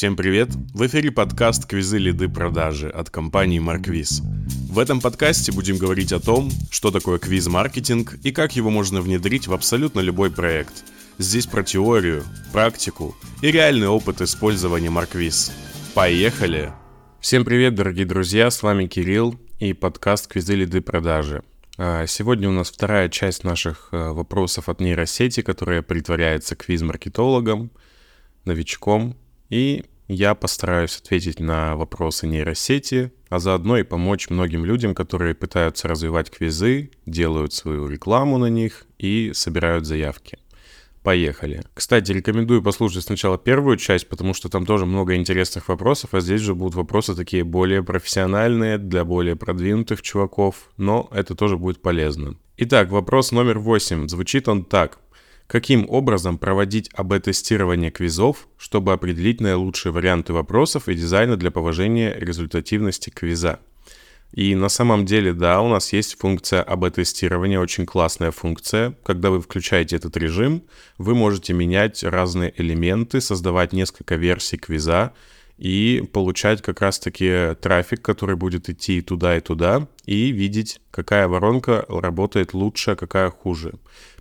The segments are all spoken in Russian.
Всем привет! В эфире подкаст «Квизы лиды продажи» от компании Марквиз. В этом подкасте будем говорить о том, что такое квиз-маркетинг и как его можно внедрить в абсолютно любой проект. Здесь про теорию, практику и реальный опыт использования Марквиз. Поехали! Всем привет, дорогие друзья, с вами Кирилл и подкаст «Квизы лиды продажи». А, сегодня у нас вторая часть наших э, вопросов от нейросети, которая притворяется квиз-маркетологом, новичком и я постараюсь ответить на вопросы нейросети, а заодно и помочь многим людям, которые пытаются развивать квизы, делают свою рекламу на них и собирают заявки. Поехали. Кстати, рекомендую послушать сначала первую часть, потому что там тоже много интересных вопросов, а здесь же будут вопросы такие более профессиональные, для более продвинутых чуваков, но это тоже будет полезно. Итак, вопрос номер восемь. Звучит он так. Каким образом проводить АБ-тестирование квизов, чтобы определить наилучшие варианты вопросов и дизайна для повышения результативности квиза? И на самом деле, да, у нас есть функция АБ-тестирования, очень классная функция. Когда вы включаете этот режим, вы можете менять разные элементы, создавать несколько версий квиза и получать как раз-таки трафик, который будет идти и туда, и туда, и видеть, какая воронка работает лучше, а какая хуже.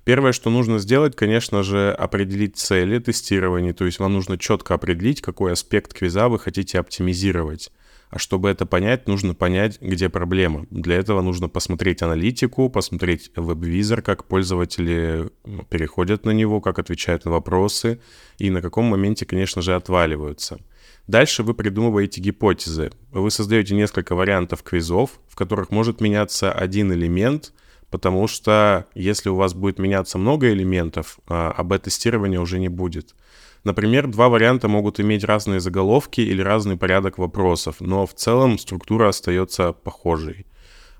Первое, что нужно сделать, конечно же, определить цели тестирования, то есть вам нужно четко определить, какой аспект квиза вы хотите оптимизировать. А чтобы это понять, нужно понять, где проблема. Для этого нужно посмотреть аналитику, посмотреть веб-визор, как пользователи ну, переходят на него, как отвечают на вопросы и на каком моменте, конечно же, отваливаются. Дальше вы придумываете гипотезы. Вы создаете несколько вариантов квизов, в которых может меняться один элемент – потому что если у вас будет меняться много элементов, а, об тестировании уже не будет. Например, два варианта могут иметь разные заголовки или разный порядок вопросов, но в целом структура остается похожей.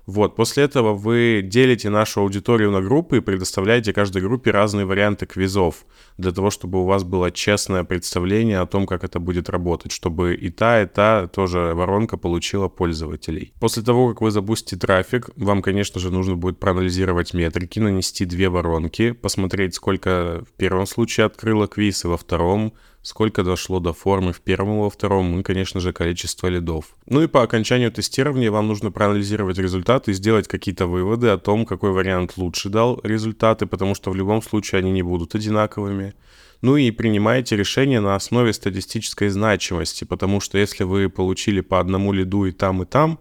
Вот, после этого вы делите нашу аудиторию на группы и предоставляете каждой группе разные варианты квизов, для того, чтобы у вас было честное представление о том, как это будет работать, чтобы и та, и та тоже воронка получила пользователей. После того, как вы запустите трафик, вам, конечно же, нужно будет проанализировать метрики, нанести две воронки, посмотреть, сколько в первом случае открыло квиз и во втором, сколько дошло до формы в первом и во втором, и, конечно же, количество лидов. Ну и по окончанию тестирования вам нужно проанализировать результаты и сделать какие-то выводы о том, какой вариант лучше дал результаты, потому что в любом случае они не будут одинаковыми. Ну и принимаете решение на основе статистической значимости, потому что если вы получили по одному лиду и там, и там,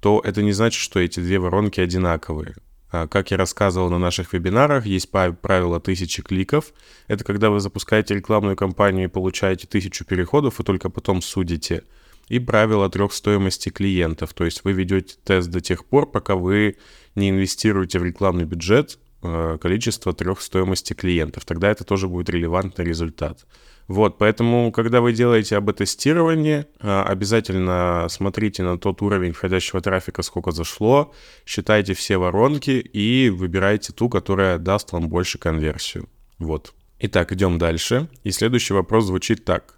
то это не значит, что эти две воронки одинаковые. А, как я рассказывал на наших вебинарах, есть правило тысячи кликов. Это когда вы запускаете рекламную кампанию и получаете тысячу переходов, и только потом судите. И правило трех стоимости клиентов. То есть вы ведете тест до тех пор, пока вы не инвестируете в рекламный бюджет а, количество трех стоимости клиентов. Тогда это тоже будет релевантный результат. Вот, поэтому, когда вы делаете АБ-тестирование, а, обязательно смотрите на тот уровень входящего трафика, сколько зашло, считайте все воронки и выбирайте ту, которая даст вам больше конверсию. Вот. Итак, идем дальше. И следующий вопрос звучит так.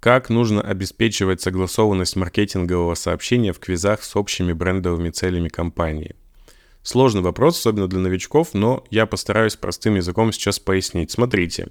Как нужно обеспечивать согласованность маркетингового сообщения в квизах с общими брендовыми целями компании? Сложный вопрос, особенно для новичков, но я постараюсь простым языком сейчас пояснить. Смотрите,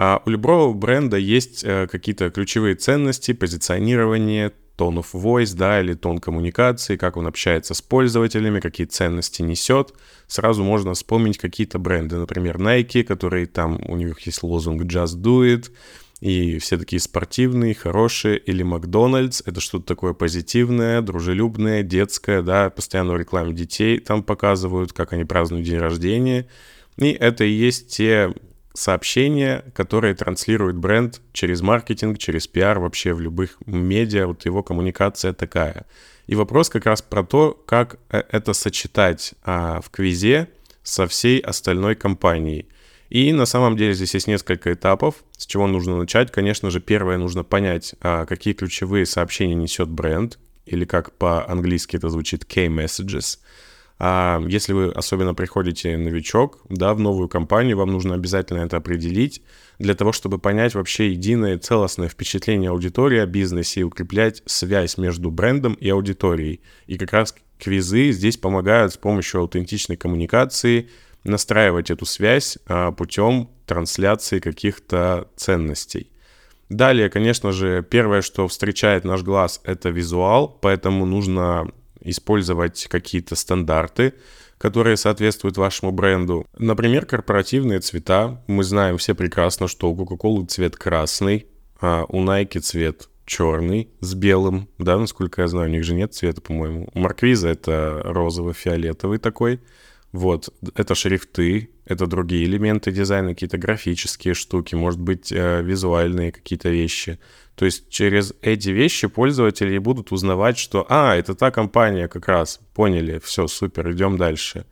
а у любого бренда есть э, какие-то ключевые ценности, позиционирование, tone of voice, да, или тон коммуникации, как он общается с пользователями, какие ценности несет. Сразу можно вспомнить какие-то бренды, например, Nike, которые там, у них есть лозунг «Just do it», и все такие спортивные, хорошие, или Макдональдс, это что-то такое позитивное, дружелюбное, детское, да, постоянно в рекламе детей там показывают, как они празднуют день рождения, и это и есть те сообщения, которые транслирует бренд через маркетинг, через пиар, вообще в любых медиа, вот его коммуникация такая. И вопрос как раз про то, как э, это сочетать а, в квизе со всей остальной компанией. И на самом деле здесь есть несколько этапов, с чего нужно начать. Конечно же, первое нужно понять, а, какие ключевые сообщения несет бренд, или как по-английски это звучит key messages. А если вы особенно приходите новичок, да, в новую компанию, вам нужно обязательно это определить для того, чтобы понять вообще единое целостное впечатление аудитории о бизнесе и укреплять связь между брендом и аудиторией. И как раз квизы здесь помогают с помощью аутентичной коммуникации настраивать эту связь а, путем трансляции каких-то ценностей. Далее, конечно же, первое, что встречает наш глаз, это визуал, поэтому нужно использовать какие-то стандарты, которые соответствуют вашему бренду. Например, корпоративные цвета. Мы знаем все прекрасно, что у Coca-Cola цвет красный, а у Nike цвет черный с белым, да, насколько я знаю, у них же нет цвета, по-моему. У Марквиза это розово-фиолетовый такой. Вот, это шрифты, это другие элементы дизайна, какие-то графические штуки, может быть, э, визуальные какие-то вещи. То есть через эти вещи пользователи будут узнавать, что, а, это та компания как раз, поняли, все, супер, идем дальше.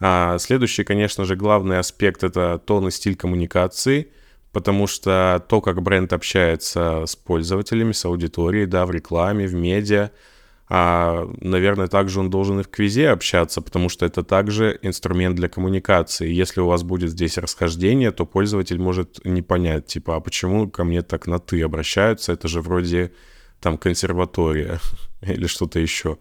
А следующий, конечно же, главный аспект — это тон и стиль коммуникации, потому что то, как бренд общается с пользователями, с аудиторией, да, в рекламе, в медиа — а, наверное, также он должен и в квизе общаться, потому что это также инструмент для коммуникации. Если у вас будет здесь расхождение, то пользователь может не понять, типа, а почему ко мне так на «ты» обращаются? Это же вроде там консерватория или что-то еще.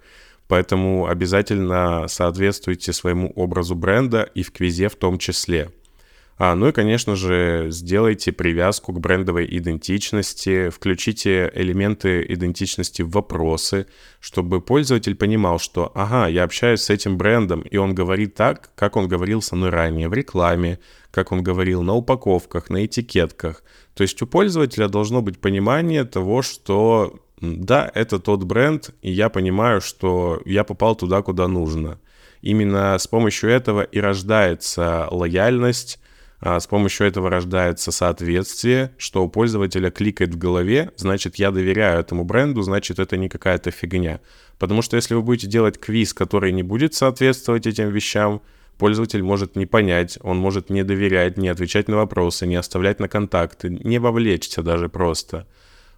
Поэтому обязательно соответствуйте своему образу бренда и в квизе в том числе. А, ну и, конечно же, сделайте привязку к брендовой идентичности, включите элементы идентичности в вопросы, чтобы пользователь понимал, что, ага, я общаюсь с этим брендом, и он говорит так, как он говорил со мной ранее в рекламе, как он говорил на упаковках, на этикетках. То есть у пользователя должно быть понимание того, что да, это тот бренд, и я понимаю, что я попал туда, куда нужно. Именно с помощью этого и рождается лояльность, с помощью этого рождается соответствие, что у пользователя кликает в голове, значит, я доверяю этому бренду, значит, это не какая-то фигня. Потому что если вы будете делать квиз, который не будет соответствовать этим вещам, пользователь может не понять, он может не доверять, не отвечать на вопросы, не оставлять на контакты, не вовлечься даже просто.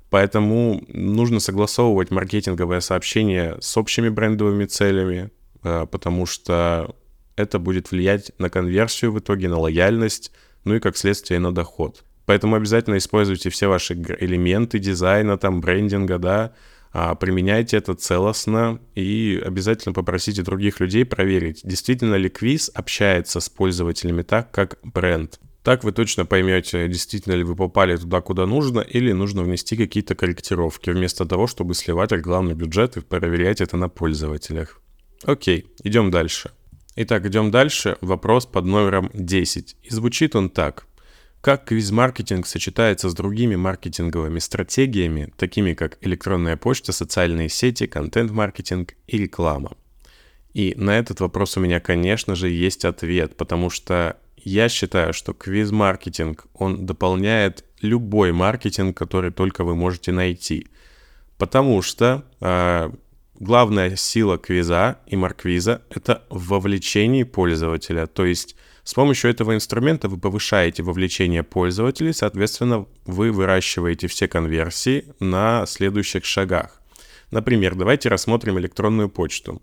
Поэтому нужно согласовывать маркетинговое сообщение с общими брендовыми целями, а, потому что это будет влиять на конверсию в итоге, на лояльность, ну и как следствие на доход. Поэтому обязательно используйте все ваши элементы дизайна, там, брендинга, да, а, применяйте это целостно и обязательно попросите других людей проверить, действительно ли квиз общается с пользователями так, как бренд. Так вы точно поймете, действительно ли вы попали туда, куда нужно, или нужно внести какие-то корректировки, вместо того, чтобы сливать рекламный бюджет и проверять это на пользователях. Окей, идем дальше. Итак, идем дальше. Вопрос под номером 10. И звучит он так. Как квиз-маркетинг сочетается с другими маркетинговыми стратегиями, такими как электронная почта, социальные сети, контент-маркетинг и реклама? И на этот вопрос у меня, конечно же, есть ответ, потому что я считаю, что квиз-маркетинг, он дополняет любой маркетинг, который только вы можете найти. Потому что э, главная сила квиза и марквиза — это вовлечение пользователя. То есть с помощью этого инструмента вы повышаете вовлечение пользователей, соответственно, вы выращиваете все конверсии на следующих шагах. Например, давайте рассмотрим электронную почту.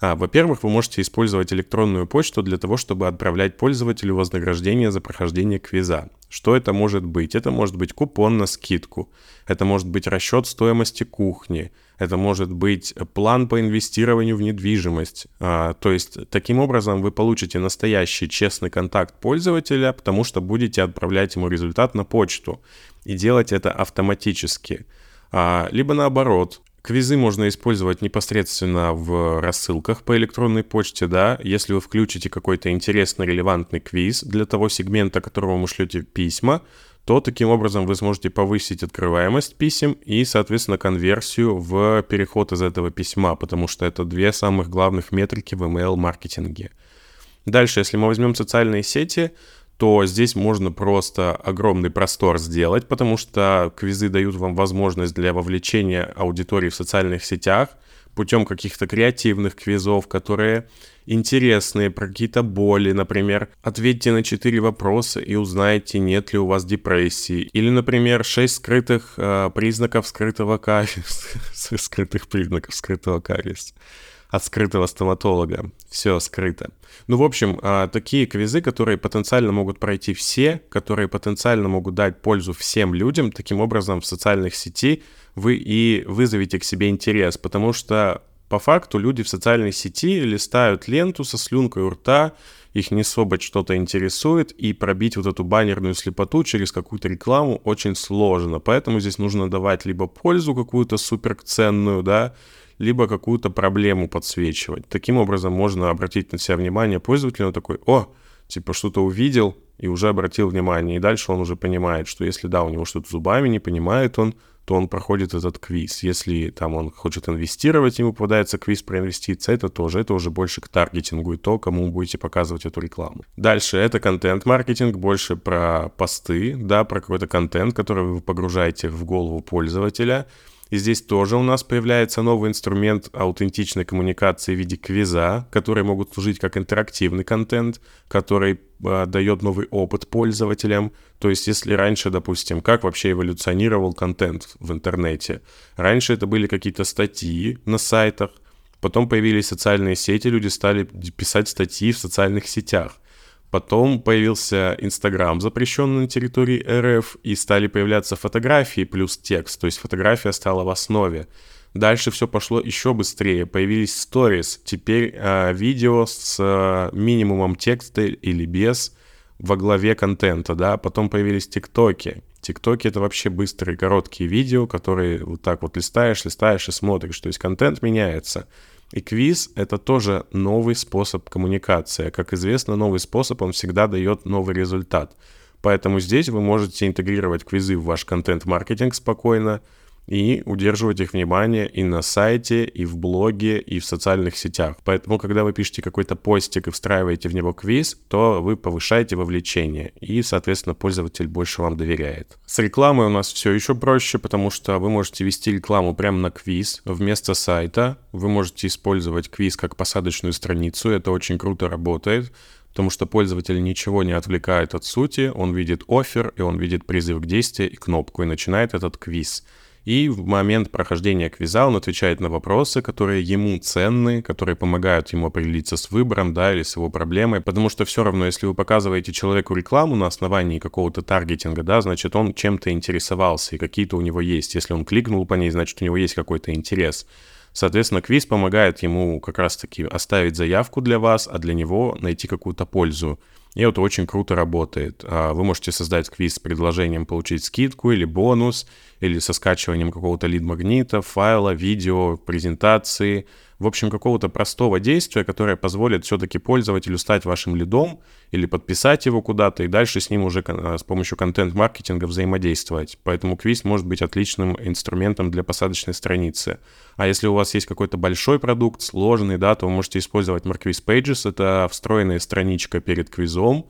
А, во-первых, вы можете использовать электронную почту для того, чтобы отправлять пользователю вознаграждение за прохождение квиза. Что это может быть? Это может быть купон на скидку, это может быть расчет стоимости кухни, это может быть план по инвестированию в недвижимость. А, то есть таким образом вы получите настоящий честный контакт пользователя, потому что будете отправлять ему результат на почту и делать это автоматически. А, либо наоборот, Квизы можно использовать непосредственно в рассылках по электронной почте, да, если вы включите какой-то интересный, релевантный квиз для того сегмента, которому вы шлете письма, то таким образом вы сможете повысить открываемость писем и, соответственно, конверсию в переход из этого письма, потому что это две самых главных метрики в email-маркетинге. Дальше, если мы возьмем социальные сети, то здесь можно просто огромный простор сделать, потому что квизы дают вам возможность для вовлечения аудитории в социальных сетях путем каких-то креативных квизов, которые интересные, про какие-то боли, например, ответьте на 4 вопроса и узнаете, нет ли у вас депрессии. Или, например, 6 скрытых э, признаков скрытого кариеса. скрытых признаков скрытого кариеса от скрытого стоматолога. Все скрыто. Ну, в общем, а, такие квизы, которые потенциально могут пройти все, которые потенциально могут дать пользу всем людям, таким образом в социальных сети вы и вызовете к себе интерес, потому что По факту люди в социальной сети листают ленту со слюнкой у рта, их не особо что-то интересует, и пробить вот эту баннерную слепоту через какую-то рекламу очень сложно. Поэтому здесь нужно давать либо пользу какую-то суперценную, да, либо какую-то проблему подсвечивать. Таким образом можно обратить на себя внимание пользователя, он такой, о, типа что-то увидел и уже обратил внимание. И дальше он уже понимает, что если да, у него что-то зубами, не понимает он, то он проходит этот квиз. Если там он хочет инвестировать, ему попадается квиз про инвестиции, это тоже, это уже больше к таргетингу и то, кому вы будете показывать эту рекламу. Дальше это контент-маркетинг, больше про посты, да, про какой-то контент, который вы погружаете в голову пользователя. И здесь тоже у нас появляется новый инструмент аутентичной коммуникации в виде квиза, которые могут служить как интерактивный контент, который дает новый опыт пользователям. То есть, если раньше, допустим, как вообще эволюционировал контент в интернете? Раньше это были какие-то статьи на сайтах, потом появились социальные сети, люди стали писать статьи в социальных сетях. Потом появился Инстаграм, запрещенный на территории РФ, и стали появляться фотографии плюс текст, то есть фотография стала в основе. Дальше все пошло еще быстрее, появились сторис, теперь э, видео с э, минимумом текста или без во главе контента, да, потом появились тиктоки. Тиктоки — это вообще быстрые, короткие видео, которые вот так вот листаешь, листаешь и смотришь, то есть контент меняется. И квиз — это тоже новый способ коммуникации. Как известно, новый способ, он всегда дает новый результат. Поэтому здесь вы можете интегрировать квизы в ваш контент-маркетинг спокойно, и удерживать их внимание и на сайте, и в блоге, и в социальных сетях. Поэтому, когда вы пишете какой-то постик и встраиваете в него квиз, то вы повышаете вовлечение, и, соответственно, пользователь больше вам доверяет. С рекламой у нас все еще проще, потому что вы можете вести рекламу прямо на квиз вместо сайта. Вы можете использовать квиз как посадочную страницу, это очень круто работает потому что пользователь ничего не отвлекает от сути, он видит офер, и он видит призыв к действию и кнопку, и начинает этот квиз. И в момент прохождения квиза он отвечает на вопросы, которые ему ценны, которые помогают ему определиться с выбором, да, или с его проблемой. Потому что все равно, если вы показываете человеку рекламу на основании какого-то таргетинга, да, значит, он чем-то интересовался, и какие-то у него есть. Если он кликнул по ней, значит, у него есть какой-то интерес. Соответственно, квиз помогает ему как раз-таки оставить заявку для вас, а для него найти какую-то пользу. И это очень круто работает. А, вы можете создать квиз с предложением получить скидку или бонус, или со скачиванием какого-то лид-магнита, файла, видео, презентации – в общем, какого-то простого действия, которое позволит все-таки пользователю стать вашим лидом или подписать его куда-то и дальше с ним уже с помощью контент-маркетинга взаимодействовать. Поэтому квиз может быть отличным инструментом для посадочной страницы. А если у вас есть какой-то большой продукт, сложный, да, то вы можете использовать Marquis Pages. Это встроенная страничка перед квизом,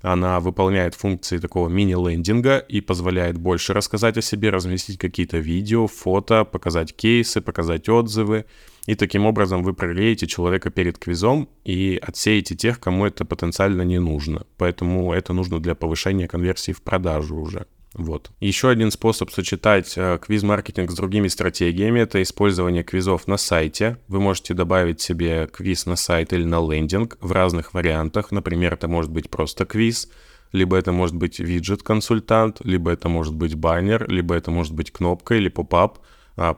она выполняет функции такого мини-лендинга и позволяет больше рассказать о себе, разместить какие-то видео, фото, показать кейсы, показать отзывы. И таким образом вы прогреете человека перед квизом и отсеете тех, кому это потенциально не нужно. Поэтому это нужно для повышения конверсии в продажу уже. Вот. Еще один способ сочетать э, квиз-маркетинг с другими стратегиями – это использование квизов на сайте. Вы можете добавить себе квиз на сайт или на лендинг в разных вариантах. Например, это может быть просто квиз, либо это может быть виджет-консультант, либо это может быть баннер, либо это может быть кнопка или поп-ап –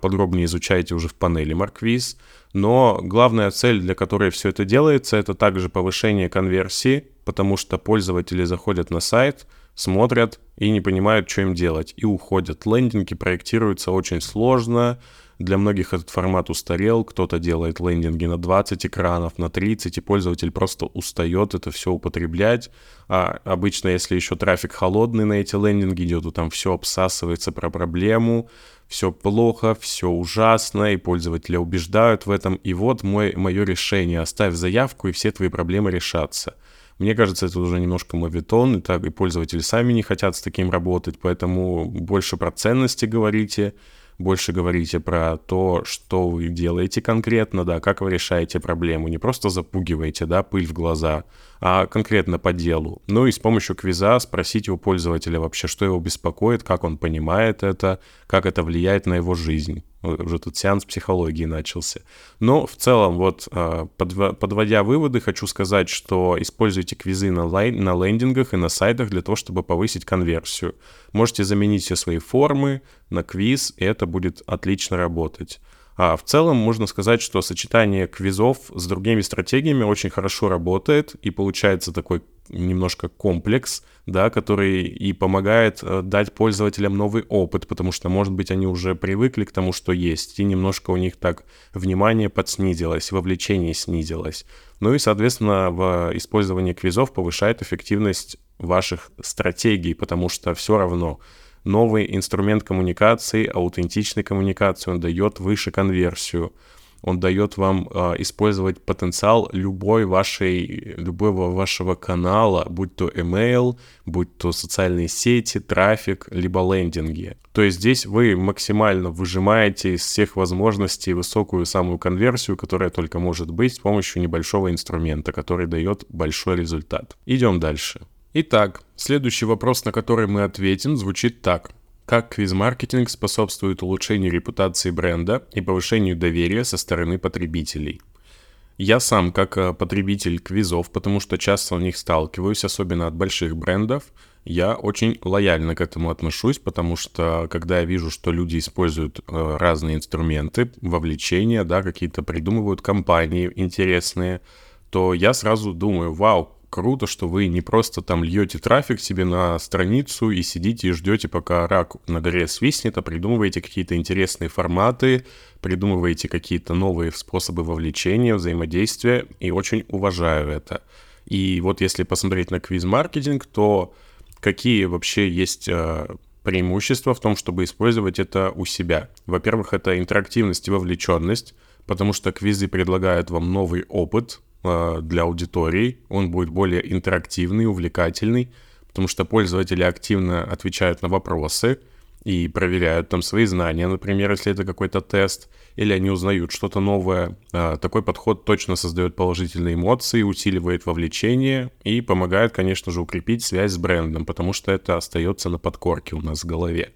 подробнее изучайте уже в панели Markviz. Но главная цель, для которой все это делается, это также повышение конверсии, потому что пользователи заходят на сайт, смотрят и не понимают, что им делать, и уходят. Лендинги проектируются очень сложно, для многих этот формат устарел, кто-то делает лендинги на 20 экранов, на 30, и пользователь просто устает это все употреблять. А обычно, если еще трафик холодный на эти лендинги идет, то там все обсасывается про проблему, все плохо, все ужасно, и пользователя убеждают в этом. И вот мой, мое решение, оставь заявку, и все твои проблемы решатся. Мне кажется, это уже немножко мовитон, и так и пользователи сами не хотят с таким работать, поэтому больше про ценности говорите, больше говорите про то, что вы делаете конкретно, да, как вы решаете проблему. Не просто запугиваете, да, пыль в глаза, а конкретно по делу. Ну и с помощью квиза спросите у пользователя вообще, что его беспокоит, как он понимает это, как это влияет на его жизнь. Уже тут сеанс психологии начался. Но в целом, вот а, подводя выводы, хочу сказать, что используйте квизы на, лай- на лендингах и на сайтах для того, чтобы повысить конверсию. Можете заменить все свои формы на квиз, и это будет отлично работать. А в целом можно сказать, что сочетание квизов с другими стратегиями очень хорошо работает, и получается такой немножко комплекс, да, который и помогает э, дать пользователям новый опыт, потому что, может быть, они уже привыкли к тому, что есть, и немножко у них так внимание подснизилось, вовлечение снизилось. Ну и, соответственно, в использовании квизов повышает эффективность ваших стратегий, потому что все равно новый инструмент коммуникации, аутентичной коммуникации, он дает выше конверсию, он дает вам э, использовать потенциал любой вашей, любого вашего канала, будь то email, будь то социальные сети, трафик, либо лендинги. То есть здесь вы максимально выжимаете из всех возможностей высокую самую конверсию, которая только может быть с помощью небольшого инструмента, который дает большой результат. Идем дальше. Итак, следующий вопрос, на который мы ответим, звучит так. Как квиз-маркетинг способствует улучшению репутации бренда и повышению доверия со стороны потребителей? Я сам как э, потребитель квизов, потому что часто в них сталкиваюсь, особенно от больших брендов, я очень лояльно к этому отношусь, потому что когда я вижу, что люди используют э, разные инструменты, вовлечения, да, какие-то придумывают компании интересные, то я сразу думаю, вау, круто, что вы не просто там льете трафик себе на страницу и сидите и ждете, пока рак на горе свистнет, а придумываете какие-то интересные форматы, придумываете какие-то новые способы вовлечения, взаимодействия, и очень уважаю это. И вот если посмотреть на квиз-маркетинг, то какие вообще есть э, преимущества в том, чтобы использовать это у себя? Во-первых, это интерактивность и вовлеченность, потому что квизы предлагают вам новый опыт, для аудитории, он будет более интерактивный, увлекательный, потому что пользователи активно отвечают на вопросы и проверяют там свои знания, например, если это какой-то тест, или они узнают что-то новое. Э, такой подход точно создает положительные эмоции, усиливает вовлечение и помогает, конечно же, укрепить связь с брендом, потому что это остается на подкорке у нас в голове.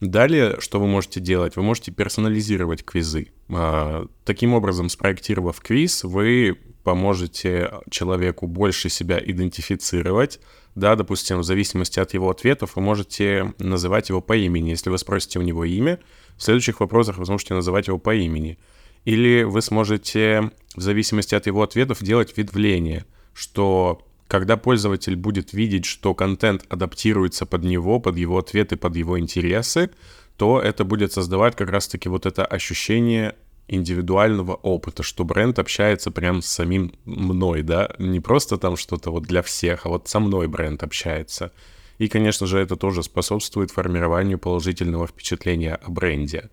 Далее, что вы можете делать? Вы можете персонализировать квизы. Э, таким образом, спроектировав квиз, вы поможете человеку больше себя идентифицировать, да, допустим, в зависимости от его ответов вы можете называть его по имени. Если вы спросите у него имя, в следующих вопросах вы сможете называть его по имени. Или вы сможете, в зависимости от его ответов, делать ветвление, что когда пользователь будет видеть, что контент адаптируется под него, под его ответы, под его интересы, то это будет создавать как раз-таки вот это ощущение индивидуального опыта, что бренд общается прям с самим мной, да, не просто там что-то вот для всех, а вот со мной бренд общается. И, конечно же, это тоже способствует формированию положительного впечатления о бренде.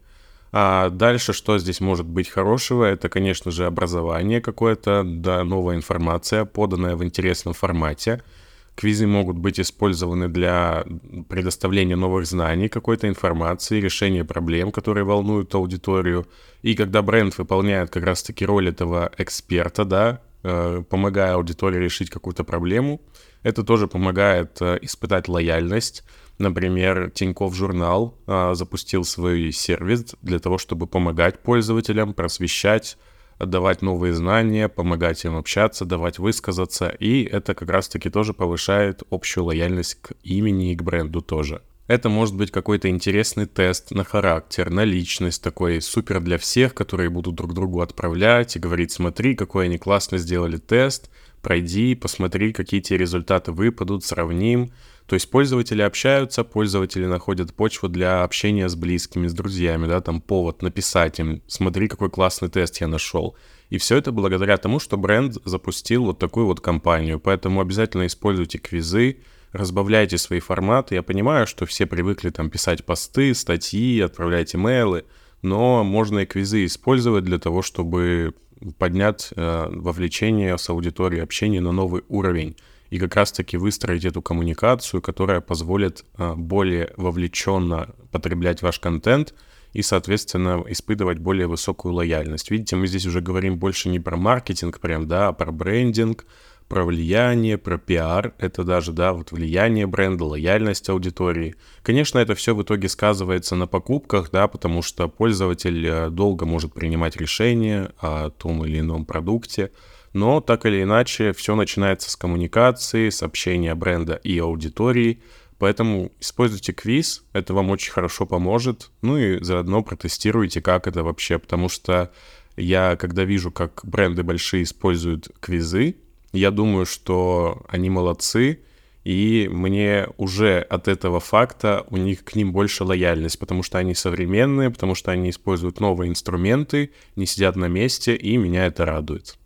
А дальше, что здесь может быть хорошего, это, конечно же, образование какое-то, да, новая информация, поданная в интересном формате – Квизы могут быть использованы для предоставления новых знаний, какой-то информации, решения проблем, которые волнуют аудиторию. И когда бренд выполняет как раз-таки роль этого эксперта, да, э, помогая аудитории решить какую-то проблему, это тоже помогает э, испытать лояльность. Например, Тиньков журнал э, запустил свой сервис для того, чтобы помогать пользователям, просвещать, давать новые знания, помогать им общаться, давать высказаться, и это как раз-таки тоже повышает общую лояльность к имени и к бренду тоже. Это может быть какой-то интересный тест на характер, на личность, такой супер для всех, которые будут друг другу отправлять и говорить, смотри, какой они классно сделали тест, пройди, посмотри, какие тебе результаты выпадут, сравним. То есть пользователи общаются, пользователи находят почву для общения с близкими, с друзьями, да, там повод написать им, смотри, какой классный тест я нашел. И все это благодаря тому, что бренд запустил вот такую вот кампанию. Поэтому обязательно используйте квизы, разбавляйте свои форматы. Я понимаю, что все привыкли там писать посты, статьи, отправлять имейлы, но можно и квизы использовать для того, чтобы поднять э, вовлечение с аудиторией общения на новый уровень и как раз-таки выстроить эту коммуникацию, которая позволит э, более вовлеченно потреблять ваш контент и, соответственно, испытывать более высокую лояльность. Видите, мы здесь уже говорим больше не про маркетинг прям, да, а про брендинг, про влияние, про пиар, это даже, да, вот влияние бренда, лояльность аудитории. Конечно, это все в итоге сказывается на покупках, да, потому что пользователь э, долго может принимать решение о том или ином продукте, но так или иначе все начинается с коммуникации, с общения бренда и аудитории, Поэтому используйте квиз, это вам очень хорошо поможет. Ну и заодно протестируйте, как это вообще, потому что я, когда вижу, как бренды большие используют квизы, я думаю, что они молодцы, и мне уже от этого факта у них к ним больше лояльность, потому что они современные, потому что они используют новые инструменты, не сидят на месте, и меня это радует.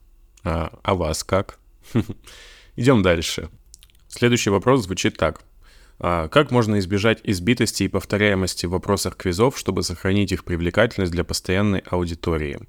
А, а вас как? Идем дальше. Следующий вопрос звучит так. А, как можно избежать избитости и повторяемости в вопросах квизов, чтобы сохранить их привлекательность для постоянной аудитории?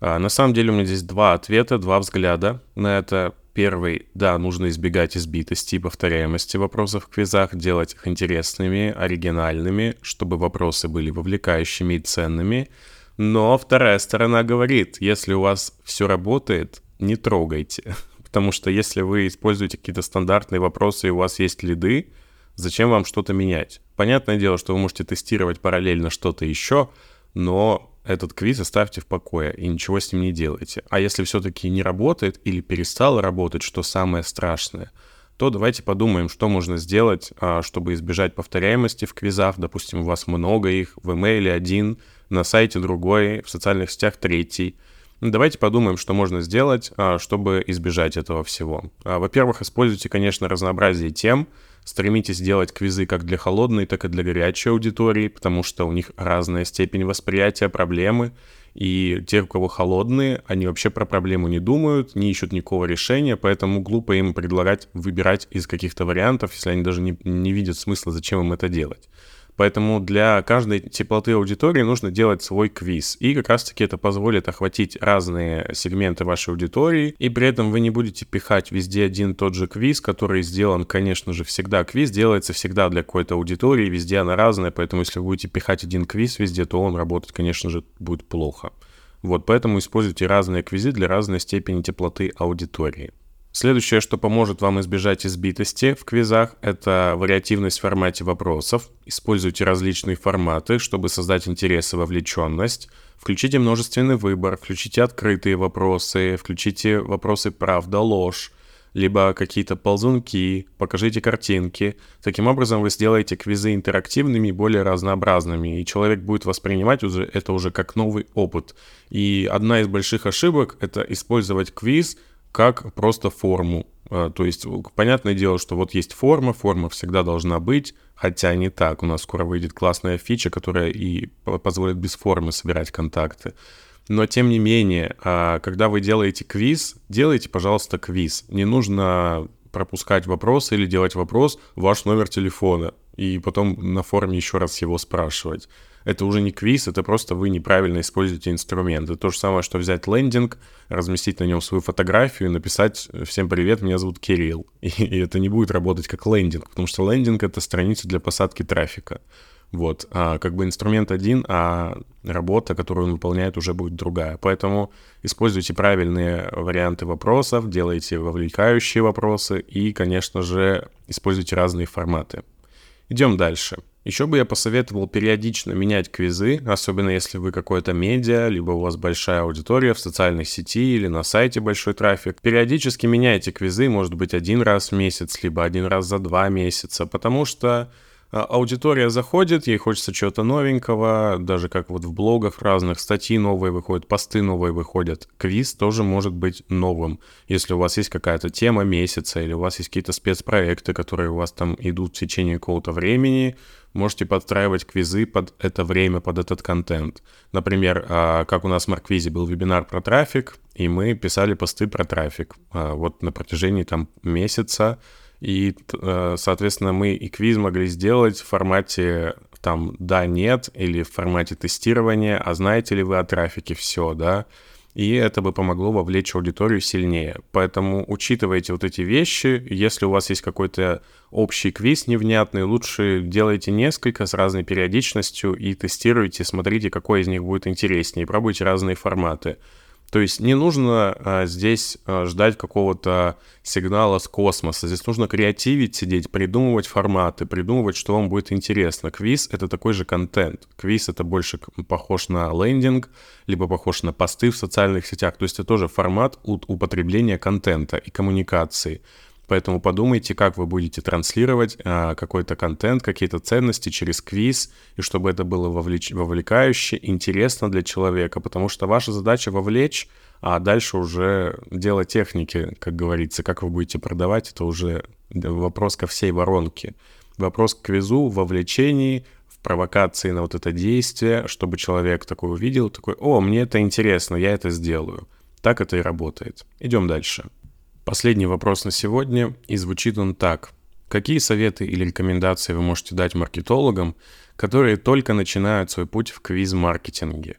А, на самом деле у меня здесь два ответа, два взгляда на это. Первый, да, нужно избегать избитости и повторяемости вопросов в квизах, делать их интересными, оригинальными, чтобы вопросы были вовлекающими и ценными. Но вторая сторона говорит, если у вас все работает, не трогайте. Потому что если вы используете какие-то стандартные вопросы и у вас есть лиды, зачем вам что-то менять? Понятное дело, что вы можете тестировать параллельно что-то еще, но этот квиз оставьте в покое и ничего с ним не делайте. А если все-таки не работает или перестало работать, что самое страшное, то давайте подумаем, что можно сделать, а, чтобы избежать повторяемости в квизах. Допустим, у вас много их, в имейле один, на сайте другой, в социальных сетях третий. Давайте подумаем, что можно сделать, а, чтобы избежать этого всего. А, во-первых, используйте, конечно, разнообразие тем, Стремитесь делать квизы как для холодной, так и для горячей аудитории, потому что у них разная степень восприятия проблемы, и те, у кого холодные, они вообще про проблему не думают, не ищут никакого решения, поэтому глупо им предлагать выбирать из каких-то вариантов, если они даже не, не видят смысла, зачем им это делать. Поэтому для каждой теплоты аудитории нужно делать свой квиз. И как раз-таки это позволит охватить разные сегменты вашей аудитории. И при этом вы не будете пихать везде один тот же квиз, который сделан, конечно же, всегда. Квиз делается всегда для какой-то аудитории, везде она разная. Поэтому если вы будете пихать один квиз везде, то он работать, конечно же, будет плохо. Вот, поэтому используйте разные квизы для разной степени теплоты аудитории. Следующее, что поможет вам избежать избитости в квизах, это вариативность в формате вопросов. Используйте различные форматы, чтобы создать интерес и вовлеченность. Включите множественный выбор, включите открытые вопросы, включите вопросы правда-ложь, либо какие-то ползунки, покажите картинки. Таким образом вы сделаете квизы интерактивными и более разнообразными, и человек будет воспринимать уже это уже как новый опыт. И одна из больших ошибок — это использовать квиз — как просто форму. А, то есть, понятное дело, что вот есть форма, форма всегда должна быть, хотя не так. У нас скоро выйдет классная фича, которая и позволит без формы собирать контакты. Но тем не менее, а, когда вы делаете квиз, делайте, пожалуйста, квиз. Не нужно пропускать вопрос или делать вопрос «Ваш номер телефона» и потом на форуме еще раз его спрашивать. Это уже не квиз, это просто вы неправильно используете инструменты. То же самое, что взять лендинг, разместить на нем свою фотографию и написать «Всем привет, меня зовут Кирилл». И, и это не будет работать как лендинг, потому что лендинг — это страница для посадки трафика. Вот, а, как бы инструмент один, а работа, которую он выполняет, уже будет другая. Поэтому используйте правильные варианты вопросов, делайте вовлекающие вопросы и, конечно же, используйте разные форматы. Идем дальше. Еще бы я посоветовал периодично менять квизы, особенно если вы какое-то медиа, либо у вас большая аудитория в социальной сети или на сайте большой трафик. Периодически меняйте квизы, может быть, один раз в месяц, либо один раз за два месяца, потому что а, аудитория заходит, ей хочется чего-то новенького, даже как вот в блогах разных статьи новые выходят, посты новые выходят. Квиз тоже может быть новым, если у вас есть какая-то тема месяца или у вас есть какие-то спецпроекты, которые у вас там идут в течение какого-то времени, можете подстраивать квизы под это время, под этот контент. Например, а, как у нас в Марквизе был вебинар про трафик, и мы писали посты про трафик. А, вот на протяжении там месяца и, э, соответственно, мы и квиз могли сделать в формате там «да-нет» или в формате тестирования, а знаете ли вы о трафике все, да? И это бы помогло вовлечь аудиторию сильнее. Поэтому учитывайте вот эти вещи. Если у вас есть какой-то общий квиз невнятный, лучше делайте несколько с разной периодичностью и тестируйте, смотрите, какой из них будет интереснее. Пробуйте разные форматы. То есть не нужно а, здесь а, ждать какого-то сигнала с космоса. Здесь нужно креативить, сидеть, придумывать форматы, придумывать, что вам будет интересно. Квиз — это такой же контент. Квиз — это больше похож на лендинг, либо похож на посты в социальных сетях. То есть это тоже формат употребления контента и коммуникации. Поэтому подумайте, как вы будете транслировать а, какой-то контент, какие-то ценности через квиз, и чтобы это было вовлеч... вовлекающе, интересно для человека, потому что ваша задача вовлечь, а дальше уже дело техники, как говорится, как вы будете продавать, это уже вопрос ко всей воронке. Вопрос к квизу, вовлечении, провокации на вот это действие, чтобы человек такой увидел, такой, о, мне это интересно, я это сделаю. Так это и работает. Идем дальше. Последний вопрос на сегодня, и звучит он так. Какие советы или рекомендации вы можете дать маркетологам, которые только начинают свой путь в квиз-маркетинге?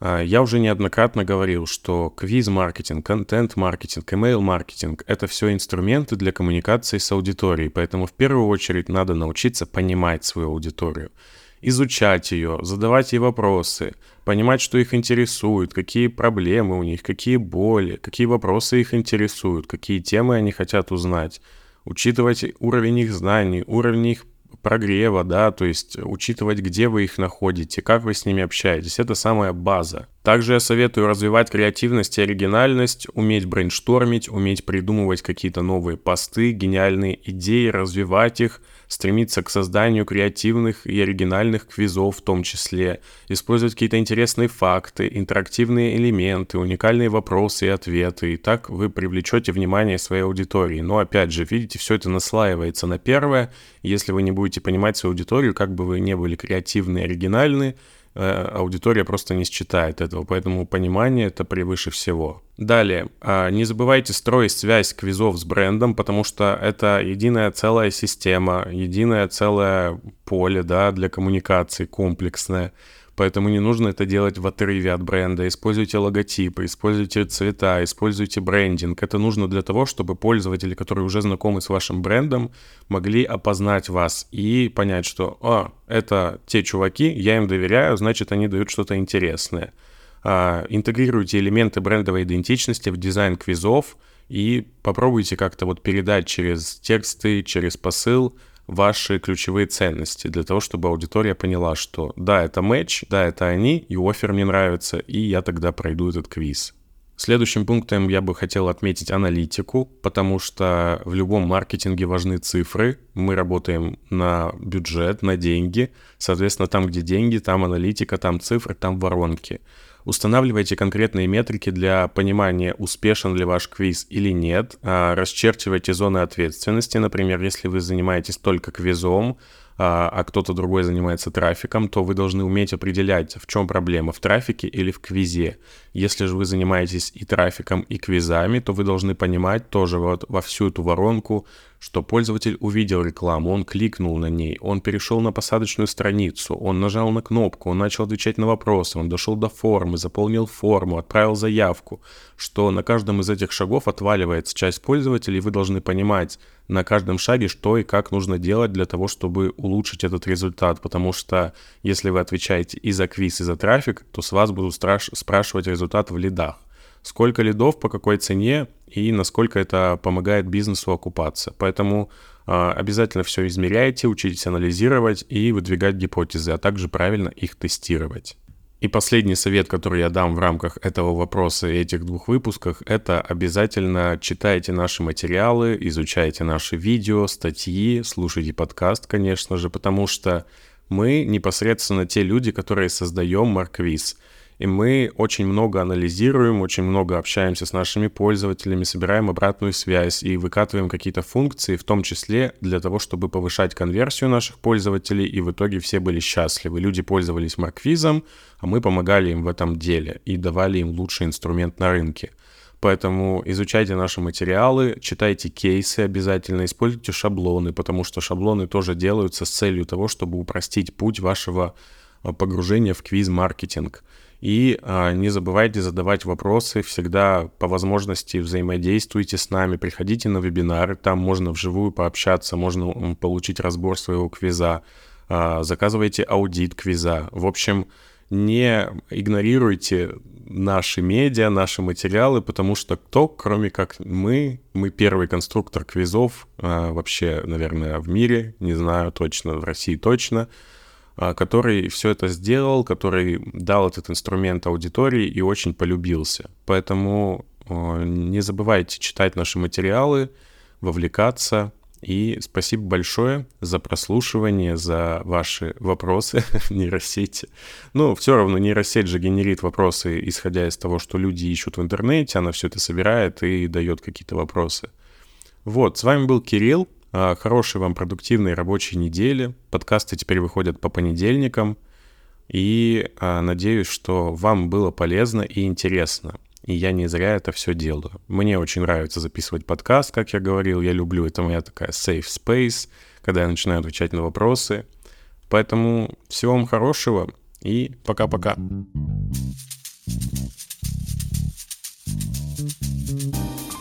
А, я уже неоднократно говорил, что квиз-маркетинг, контент-маркетинг, email-маркетинг — это все инструменты для коммуникации с аудиторией, поэтому в первую очередь надо научиться понимать свою аудиторию изучать ее, задавать ей вопросы, понимать, что их интересует, какие проблемы у них, какие боли, какие вопросы их интересуют, какие темы они хотят узнать, учитывать уровень их знаний, уровень их прогрева, да, то есть учитывать, где вы их находите, как вы с ними общаетесь. Это самая база. Также я советую развивать креативность и оригинальность, уметь брейнштормить, уметь придумывать какие-то новые посты, гениальные идеи, развивать их, стремиться к созданию креативных и оригинальных квизов в том числе, использовать какие-то интересные факты, интерактивные элементы, уникальные вопросы и ответы, и так вы привлечете внимание своей аудитории. Но опять же, видите, все это наслаивается на первое, если вы не будете понимать свою аудиторию, как бы вы не были креативны и оригинальны, Э, аудитория просто не считает этого, поэтому понимание это превыше всего. Далее, а, не забывайте строить связь квизов с брендом, потому что это единая целая система, единое целое поле да, для коммуникации комплексное. Поэтому не нужно это делать в отрыве от бренда. Используйте логотипы, используйте цвета, используйте брендинг. Это нужно для того, чтобы пользователи, которые уже знакомы с вашим брендом, могли опознать вас и понять, что «А, это те чуваки, я им доверяю, значит, они дают что-то интересное». А, интегрируйте элементы брендовой идентичности в дизайн квизов и попробуйте как-то вот передать через тексты, через посыл ваши ключевые ценности для того, чтобы аудитория поняла, что да, это матч, да, это они, и офер мне нравится, и я тогда пройду этот квиз. Следующим пунктом я бы хотел отметить аналитику, потому что в любом маркетинге важны цифры. Мы работаем на бюджет, на деньги. Соответственно, там, где деньги, там аналитика, там цифры, там воронки. Устанавливайте конкретные метрики для понимания, успешен ли ваш квиз или нет. А, расчерчивайте зоны ответственности. Например, если вы занимаетесь только квизом, а, а кто-то другой занимается трафиком, то вы должны уметь определять, в чем проблема, в трафике или в квизе. Если же вы занимаетесь и трафиком, и квизами, то вы должны понимать тоже вот во всю эту воронку, что пользователь увидел рекламу, он кликнул на ней, он перешел на посадочную страницу, он нажал на кнопку, он начал отвечать на вопросы, он дошел до формы, заполнил форму, отправил заявку, что на каждом из этих шагов отваливается часть пользователей, и вы должны понимать на каждом шаге, что и как нужно делать для того, чтобы улучшить этот результат, потому что если вы отвечаете и за квиз, и за трафик, то с вас будут страш- спрашивать результат в лидах сколько лидов, по какой цене и насколько это помогает бизнесу окупаться. Поэтому э, обязательно все измеряйте, учитесь анализировать и выдвигать гипотезы, а также правильно их тестировать. И последний совет, который я дам в рамках этого вопроса и этих двух выпусках, это обязательно читайте наши материалы, изучайте наши видео, статьи, слушайте подкаст, конечно же, потому что мы непосредственно те люди, которые создаем Марквиз и мы очень много анализируем, очень много общаемся с нашими пользователями, собираем обратную связь и выкатываем какие-то функции, в том числе для того, чтобы повышать конверсию наших пользователей, и в итоге все были счастливы. Люди пользовались Марквизом, а мы помогали им в этом деле и давали им лучший инструмент на рынке. Поэтому изучайте наши материалы, читайте кейсы обязательно, используйте шаблоны, потому что шаблоны тоже делаются с целью того, чтобы упростить путь вашего а, погружения в квиз-маркетинг. И а, не забывайте задавать вопросы, всегда по возможности взаимодействуйте с нами, приходите на вебинары, там можно вживую пообщаться, можно получить разбор своего квиза, а, заказывайте аудит квиза. В общем, не игнорируйте наши медиа, наши материалы, потому что кто, кроме как мы, мы первый конструктор квизов а, вообще, наверное, в мире, не знаю точно, в России точно, который все это сделал, который дал этот инструмент аудитории и очень полюбился. Поэтому не забывайте читать наши материалы, вовлекаться. И спасибо большое за прослушивание, за ваши вопросы в нейросети. Ну, все равно нейросеть же генерит вопросы, исходя из того, что люди ищут в интернете, она все это собирает и дает какие-то вопросы. Вот, с вами был Кирилл. А, хорошей вам продуктивной рабочей недели. Подкасты теперь выходят по понедельникам. И а, надеюсь, что вам было полезно и интересно и я не зря это все делаю. Мне очень нравится записывать подкаст, как я говорил, я люблю, это моя такая safe space, когда я начинаю отвечать на вопросы. Поэтому всего вам хорошего и пока-пока. thank you